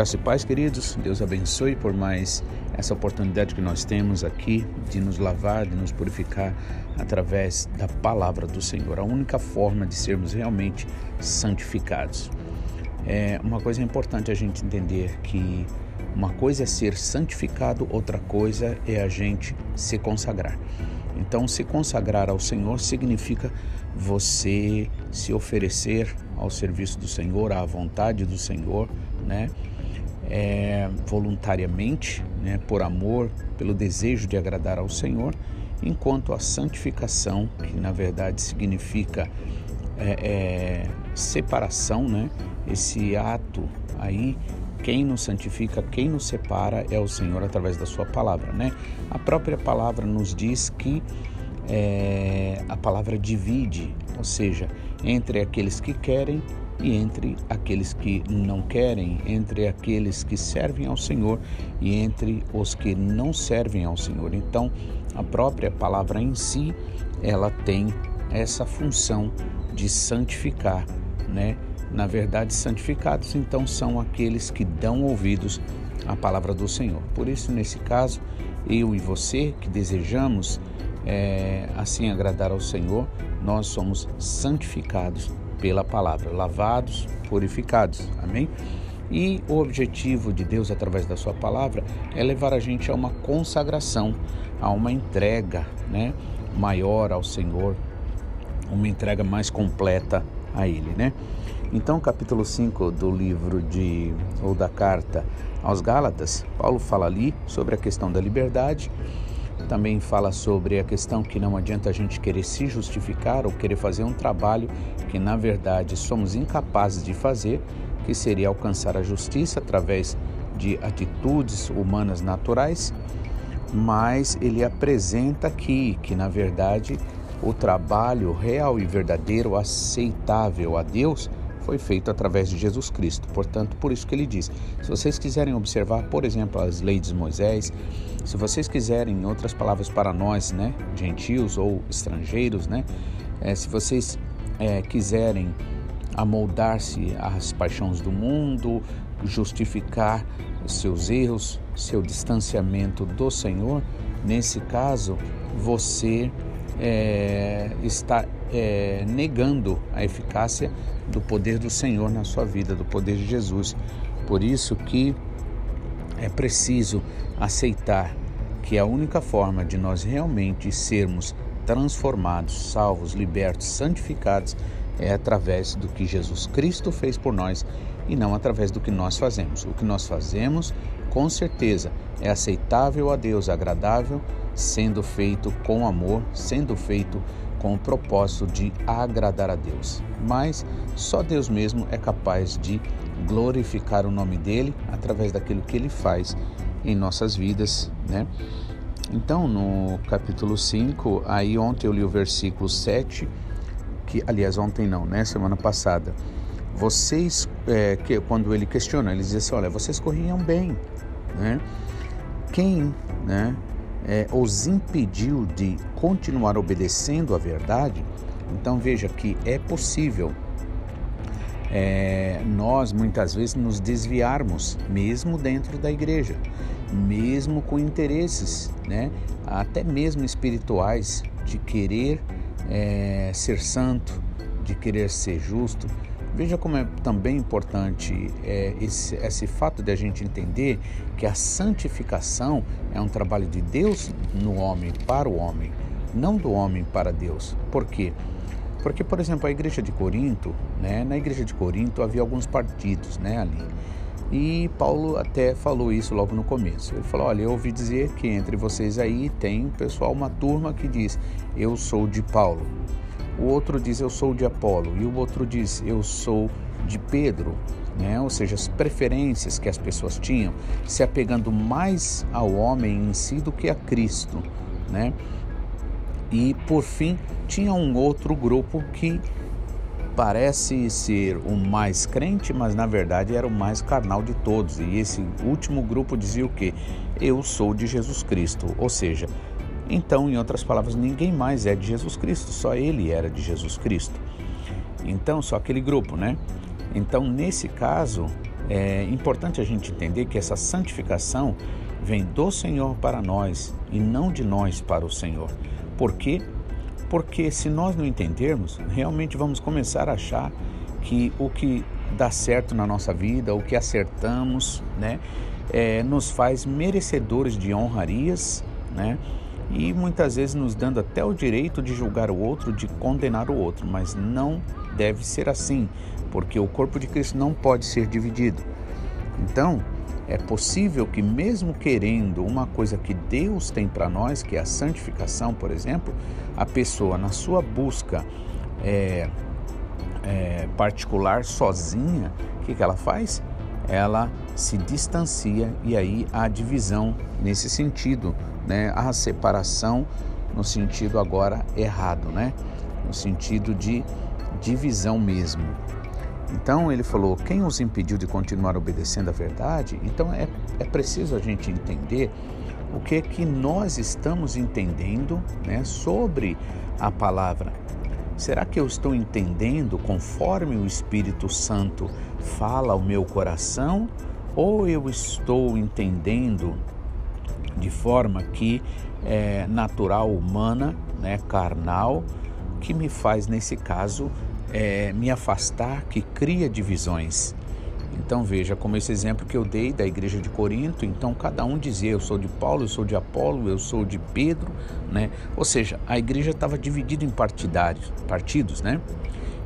Graças e paz, queridos. Deus abençoe por mais essa oportunidade que nós temos aqui de nos lavar, de nos purificar através da palavra do Senhor. A única forma de sermos realmente santificados. É uma coisa importante a gente entender que uma coisa é ser santificado, outra coisa é a gente se consagrar. Então, se consagrar ao Senhor significa você se oferecer ao serviço do Senhor, à vontade do Senhor, né? É, voluntariamente, né, por amor, pelo desejo de agradar ao Senhor, enquanto a santificação, que na verdade significa é, é, separação, né, esse ato aí, quem nos santifica, quem nos separa é o Senhor através da Sua palavra, né? A própria palavra nos diz que é, a palavra divide, ou seja, entre aqueles que querem e entre aqueles que não querem, entre aqueles que servem ao Senhor e entre os que não servem ao Senhor. Então, a própria palavra em si, ela tem essa função de santificar, né? Na verdade, santificados então são aqueles que dão ouvidos à palavra do Senhor. Por isso, nesse caso, eu e você que desejamos é, assim agradar ao Senhor, nós somos santificados pela palavra, lavados, purificados. Amém? E o objetivo de Deus através da sua palavra é levar a gente a uma consagração, a uma entrega, né, maior ao Senhor, uma entrega mais completa a ele, né? Então, capítulo 5 do livro de ou da carta aos Gálatas, Paulo fala ali sobre a questão da liberdade também fala sobre a questão que não adianta a gente querer se justificar ou querer fazer um trabalho que na verdade somos incapazes de fazer, que seria alcançar a justiça através de atitudes humanas naturais, mas ele apresenta aqui que na verdade o trabalho real e verdadeiro, aceitável a Deus, foi feito através de Jesus Cristo. Portanto, por isso que ele diz: se vocês quiserem observar, por exemplo, as leis de Moisés, se vocês quiserem, em outras palavras para nós, né, gentios ou estrangeiros, né, é, se vocês é, quiserem amoldar-se às paixões do mundo, justificar os seus erros, seu distanciamento do Senhor, nesse caso, você é, está é, negando a eficácia do poder do Senhor na sua vida, do poder de Jesus. Por isso que é preciso aceitar que a única forma de nós realmente sermos transformados, salvos, libertos, santificados é através do que Jesus Cristo fez por nós e não através do que nós fazemos. O que nós fazemos, com certeza, é aceitável a Deus, agradável, sendo feito com amor, sendo feito com o propósito de agradar a Deus. Mas só Deus mesmo é capaz de glorificar o nome dele através daquilo que ele faz em nossas vidas, né? Então, no capítulo 5, aí ontem eu li o versículo 7, que aliás ontem não, né, semana passada. Vocês é, que quando ele questiona, ele diz assim, olha, vocês corriam bem, né? Quem, né, é, os impediu de continuar obedecendo a verdade? Então veja que é possível é, nós muitas vezes nos desviarmos, mesmo dentro da igreja, mesmo com interesses, né, até mesmo espirituais, de querer é, ser santo, de querer ser justo. Veja como é também importante é, esse, esse fato de a gente entender que a santificação é um trabalho de Deus no homem, para o homem, não do homem para Deus. Por quê? Porque, por exemplo, a igreja de Corinto, né, na igreja de Corinto havia alguns partidos né, ali. E Paulo até falou isso logo no começo. Ele falou: Olha, eu ouvi dizer que entre vocês aí tem pessoal, uma turma que diz: Eu sou de Paulo. O outro diz: Eu sou de Apolo. E o outro diz: Eu sou de Pedro. Né? Ou seja, as preferências que as pessoas tinham, se apegando mais ao homem em si do que a Cristo. Né? E por fim, tinha um outro grupo que parece ser o mais crente, mas na verdade era o mais carnal de todos. E esse último grupo dizia o que? Eu sou de Jesus Cristo. Ou seja, então, em outras palavras, ninguém mais é de Jesus Cristo, só ele era de Jesus Cristo. Então, só aquele grupo, né? Então, nesse caso, é importante a gente entender que essa santificação vem do Senhor para nós e não de nós para o Senhor. Por quê? Porque se nós não entendermos, realmente vamos começar a achar que o que dá certo na nossa vida, o que acertamos, né, é, nos faz merecedores de honrarias, né, e muitas vezes nos dando até o direito de julgar o outro, de condenar o outro, mas não deve ser assim, porque o corpo de Cristo não pode ser dividido. Então, é possível que, mesmo querendo uma coisa que Deus tem para nós, que é a santificação, por exemplo, a pessoa, na sua busca é, é, particular, sozinha, o que, que ela faz? Ela se distancia e aí há divisão nesse sentido, né? a separação no sentido agora errado, né? no sentido de divisão mesmo. Então ele falou: quem os impediu de continuar obedecendo à verdade? Então é, é preciso a gente entender o que é que nós estamos entendendo né, sobre a palavra. Será que eu estou entendendo conforme o Espírito Santo fala ao meu coração? Ou eu estou entendendo de forma que é natural, humana, né, carnal, que me faz, nesse caso, é, me afastar, que cria divisões. Então veja como esse exemplo que eu dei da igreja de Corinto, então cada um dizia eu sou de Paulo, eu sou de Apolo, eu sou de Pedro, né? Ou seja, a igreja estava dividida em partidários, partidos, né?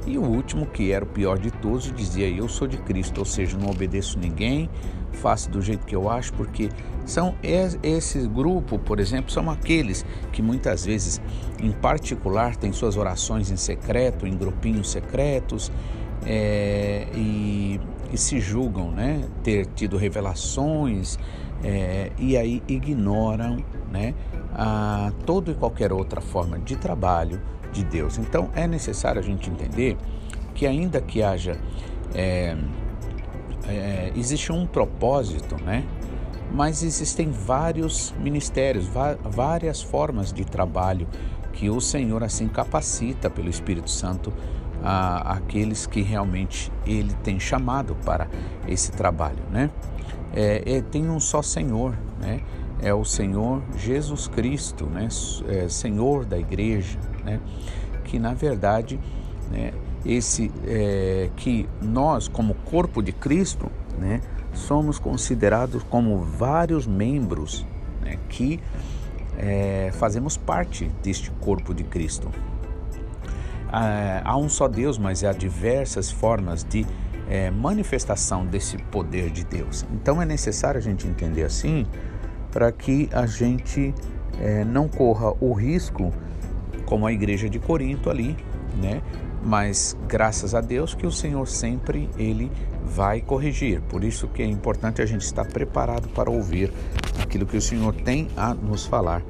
E o último, que era o pior de todos, dizia eu sou de Cristo, ou seja, não obedeço ninguém, faço do jeito que eu acho, porque são esse grupo, por exemplo, são aqueles que muitas vezes, em particular, têm suas orações em secreto, em grupinhos secretos, é, e, e, se julgam né, ter tido revelações é, e aí ignoram né, a toda e qualquer outra forma de trabalho de Deus. Então é necessário a gente entender que ainda que haja é, é, existe um propósito, né? Mas existem vários ministérios, várias formas de trabalho que o Senhor assim capacita pelo Espírito Santo aqueles que realmente Ele tem chamado para esse trabalho, né? É, é, tem um só Senhor, né? É o Senhor Jesus Cristo, né? É, Senhor da Igreja, né? Que na verdade, né? esse é, que nós, como corpo de Cristo, né, somos considerados como vários membros né, que é, fazemos parte deste corpo de Cristo. Ah, há um só Deus, mas há diversas formas de é, manifestação desse poder de Deus. Então é necessário a gente entender assim para que a gente é, não corra o risco, como a igreja de Corinto ali, né, mas graças a Deus que o Senhor sempre ele vai corrigir. Por isso que é importante a gente estar preparado para ouvir aquilo que o Senhor tem a nos falar.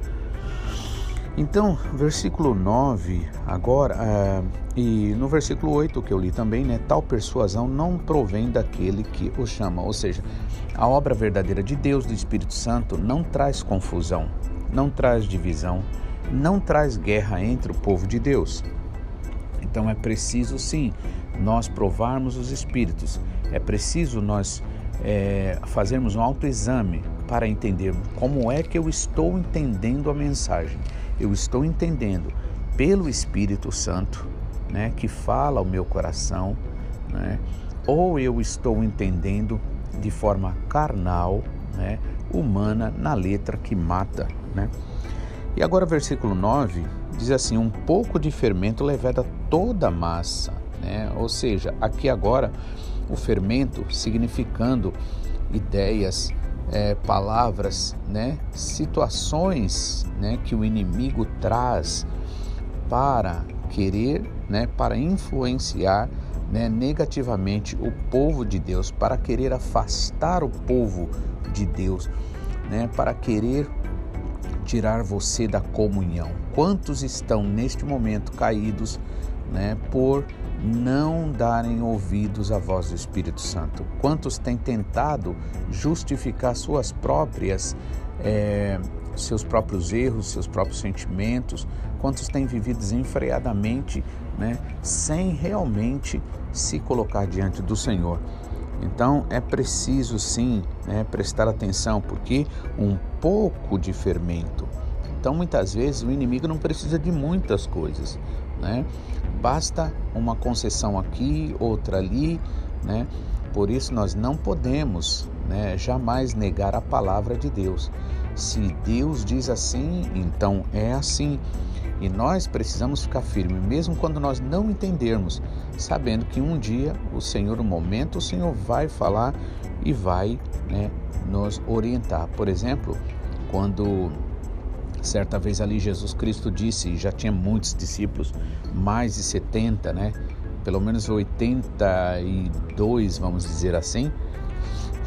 Então, versículo 9, agora, uh, e no versículo 8 que eu li também, né, tal persuasão não provém daquele que o chama, ou seja, a obra verdadeira de Deus, do Espírito Santo, não traz confusão, não traz divisão, não traz guerra entre o povo de Deus. Então é preciso sim nós provarmos os espíritos, é preciso nós é, fazermos um autoexame para entender como é que eu estou entendendo a mensagem. Eu estou entendendo pelo Espírito Santo, né, que fala ao meu coração, né, ou eu estou entendendo de forma carnal, né, humana, na letra que mata, né? E agora, versículo 9 diz assim: Um pouco de fermento leveda toda a massa. Né? Ou seja, aqui agora o fermento significando ideias, é, palavras, né? situações né? que o inimigo traz para querer, né? para influenciar né? negativamente o povo de Deus, para querer afastar o povo de Deus, né? para querer tirar você da comunhão. Quantos estão neste momento caídos, né, por não darem ouvidos à voz do Espírito Santo? Quantos têm tentado justificar suas próprias é, seus próprios erros, seus próprios sentimentos? Quantos têm vivido desenfreadamente, né, sem realmente se colocar diante do Senhor? Então é preciso sim né, prestar atenção, porque um pouco de fermento. Então muitas vezes o inimigo não precisa de muitas coisas, né? Basta uma concessão aqui, outra ali, né? Por isso nós não podemos né, jamais negar a palavra de Deus. Se Deus diz assim, então é assim. E nós precisamos ficar firmes, mesmo quando nós não entendermos, sabendo que um dia o Senhor, um momento, o Senhor vai falar e vai né, nos orientar. Por exemplo, quando certa vez ali Jesus Cristo disse, já tinha muitos discípulos, mais de 70, né? Pelo menos 82, vamos dizer assim.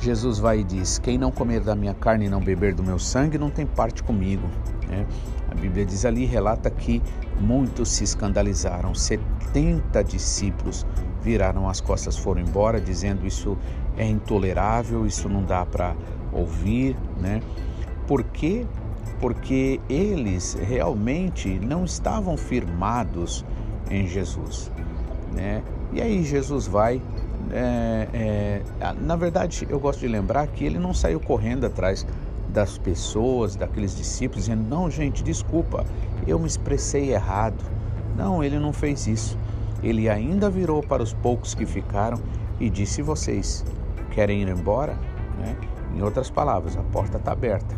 Jesus vai e diz: Quem não comer da minha carne e não beber do meu sangue não tem parte comigo. Né? A Bíblia diz ali, relata que muitos se escandalizaram, 70 discípulos viraram as costas, foram embora, dizendo isso é intolerável, isso não dá para ouvir, né? Por quê? Porque eles realmente não estavam firmados em Jesus, né? E aí Jesus vai é, é, na verdade, eu gosto de lembrar que ele não saiu correndo atrás das pessoas, daqueles discípulos, dizendo: Não, gente, desculpa, eu me expressei errado. Não, ele não fez isso. Ele ainda virou para os poucos que ficaram e disse: Vocês querem ir embora? Né? Em outras palavras, a porta está aberta.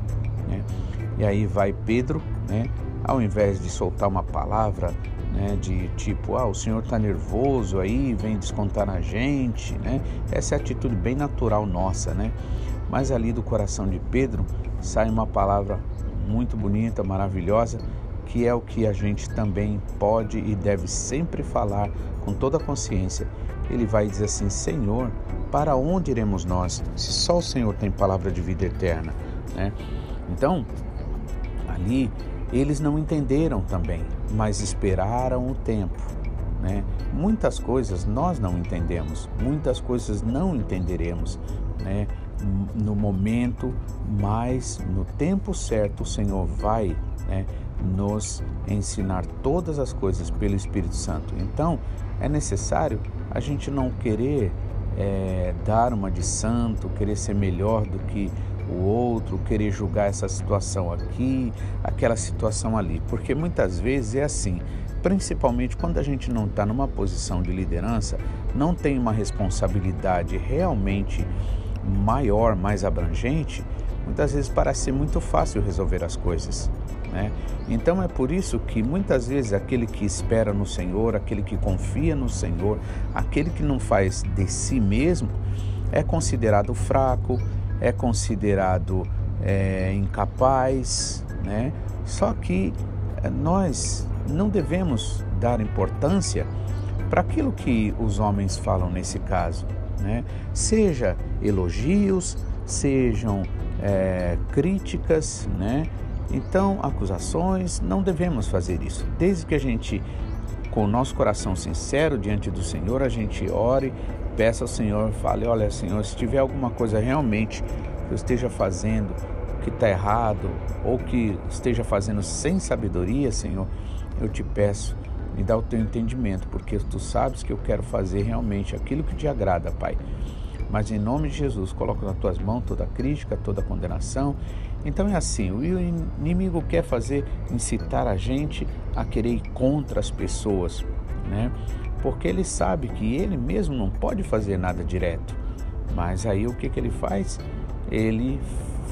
Né? E aí vai Pedro, né? ao invés de soltar uma palavra né, de tipo, ah, o senhor está nervoso aí, vem descontar na gente, né? Essa é a atitude bem natural nossa, né? Mas ali do coração de Pedro sai uma palavra muito bonita, maravilhosa, que é o que a gente também pode e deve sempre falar com toda a consciência. Ele vai dizer assim: Senhor, para onde iremos nós, se só o Senhor tem palavra de vida eterna? Né? Então, ali eles não entenderam também, mas esperaram o tempo. Né? Muitas coisas nós não entendemos, muitas coisas não entenderemos. Né? no momento, mas no tempo certo o Senhor vai né, nos ensinar todas as coisas pelo Espírito Santo. Então é necessário a gente não querer é, dar uma de santo, querer ser melhor do que o outro, querer julgar essa situação aqui, aquela situação ali, porque muitas vezes é assim, principalmente quando a gente não está numa posição de liderança, não tem uma responsabilidade realmente maior, mais abrangente, muitas vezes parece ser muito fácil resolver as coisas. Né? Então é por isso que muitas vezes aquele que espera no Senhor, aquele que confia no Senhor, aquele que não faz de si mesmo, é considerado fraco, é considerado é, incapaz, né? Só que é, nós não devemos dar importância para aquilo que os homens falam nesse caso né? Seja elogios, sejam é, críticas, né? Então, acusações, não devemos fazer isso. Desde que a gente, com o nosso coração sincero diante do Senhor, a gente ore, peça ao Senhor, fale: Olha, Senhor, se tiver alguma coisa realmente que eu esteja fazendo que está errado ou que esteja fazendo sem sabedoria, Senhor, eu te peço me dá o teu entendimento, porque tu sabes que eu quero fazer realmente aquilo que te agrada, Pai. Mas em nome de Jesus, coloco nas tuas mãos toda crítica, toda condenação. Então é assim, o inimigo quer fazer incitar a gente a querer ir contra as pessoas, né? Porque ele sabe que ele mesmo não pode fazer nada direto. Mas aí o que, que ele faz? Ele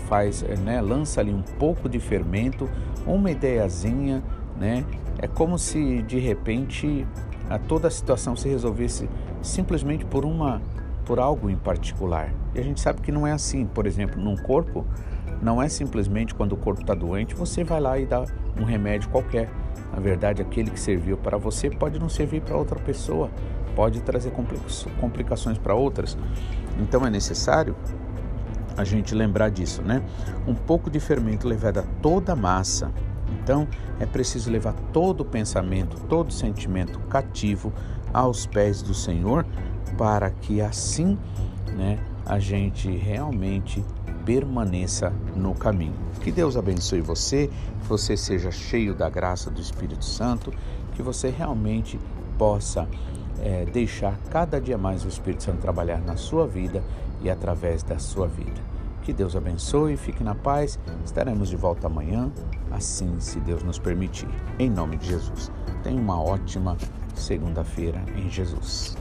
faz, né, lança ali um pouco de fermento, uma ideiazinha, né? É como se de repente a toda a situação se resolvesse simplesmente por uma por algo em particular. E a gente sabe que não é assim. Por exemplo, num corpo, não é simplesmente quando o corpo está doente você vai lá e dá um remédio qualquer. Na verdade, aquele que serviu para você pode não servir para outra pessoa, pode trazer complicações para outras. Então é necessário a gente lembrar disso, né? Um pouco de fermento levado a toda a massa então, é preciso levar todo o pensamento, todo o sentimento cativo aos pés do Senhor, para que assim, né, a gente realmente permaneça no caminho. Que Deus abençoe você, que você seja cheio da graça do Espírito Santo, que você realmente possa é, deixar cada dia mais o Espírito Santo trabalhar na sua vida e através da sua vida. Que Deus abençoe, fique na paz. Estaremos de volta amanhã, assim se Deus nos permitir. Em nome de Jesus. Tenha uma ótima segunda-feira em Jesus.